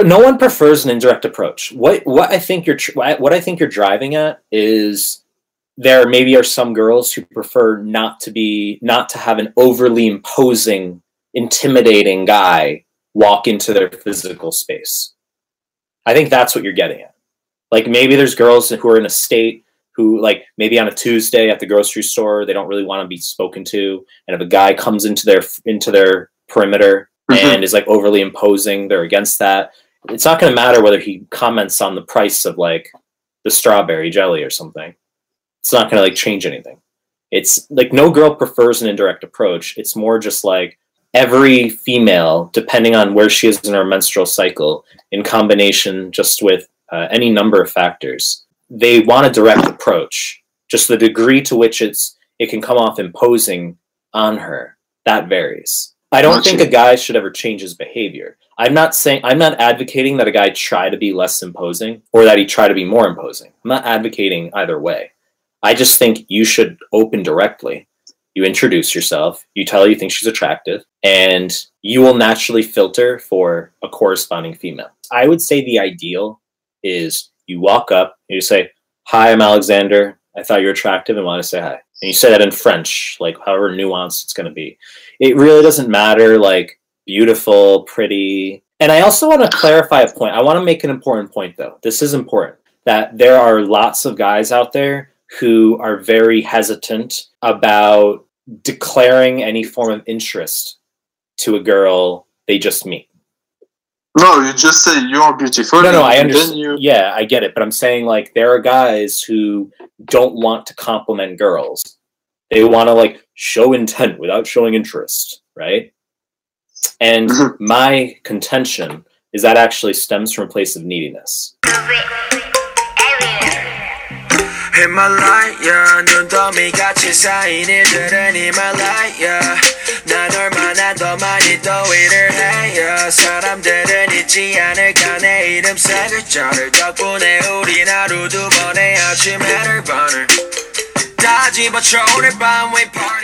no one prefers an indirect approach. What what I think you're what I think you're driving at is there maybe are some girls who prefer not to be not to have an overly imposing, intimidating guy walk into their physical space. I think that's what you're getting at. Like maybe there's girls who are in a state who like maybe on a Tuesday at the grocery store they don't really want to be spoken to, and if a guy comes into their into their perimeter mm-hmm. and is like overly imposing, they're against that. It's not going to matter whether he comments on the price of like the strawberry jelly or something. It's not going to like change anything. It's like no girl prefers an indirect approach. It's more just like every female, depending on where she is in her menstrual cycle, in combination just with uh, any number of factors, they want a direct approach. Just the degree to which it's it can come off imposing on her that varies. I don't think a guy should ever change his behavior. I'm not saying I'm not advocating that a guy try to be less imposing or that he try to be more imposing. I'm not advocating either way. I just think you should open directly. You introduce yourself, you tell her you think she's attractive, and you will naturally filter for a corresponding female. I would say the ideal is you walk up and you say, Hi, I'm Alexander. I thought you're attractive and want to say hi. And you say that in French, like however nuanced it's going to be. It really doesn't matter, like beautiful, pretty. And I also want to clarify a point. I want to make an important point, though. This is important that there are lots of guys out there who are very hesitant about declaring any form of interest to a girl they just meet. No, you just say you're beautiful. No, no, I understand. You... Yeah, I get it, but I'm saying like there are guys who don't want to compliment girls. They want to like show intent without showing interest, right? And mm-hmm. my contention is that actually stems from a place of neediness. 히말라야 눈더미 같이 쌓인 일들은 히말라야 난 더 많이 더위를 해요. 사람들은 잊지 않을까 내 이름 세 글자를 덕분에 우린 하루 두 번의 아침 해를 번을 다 집어쳐 오늘 밤 we party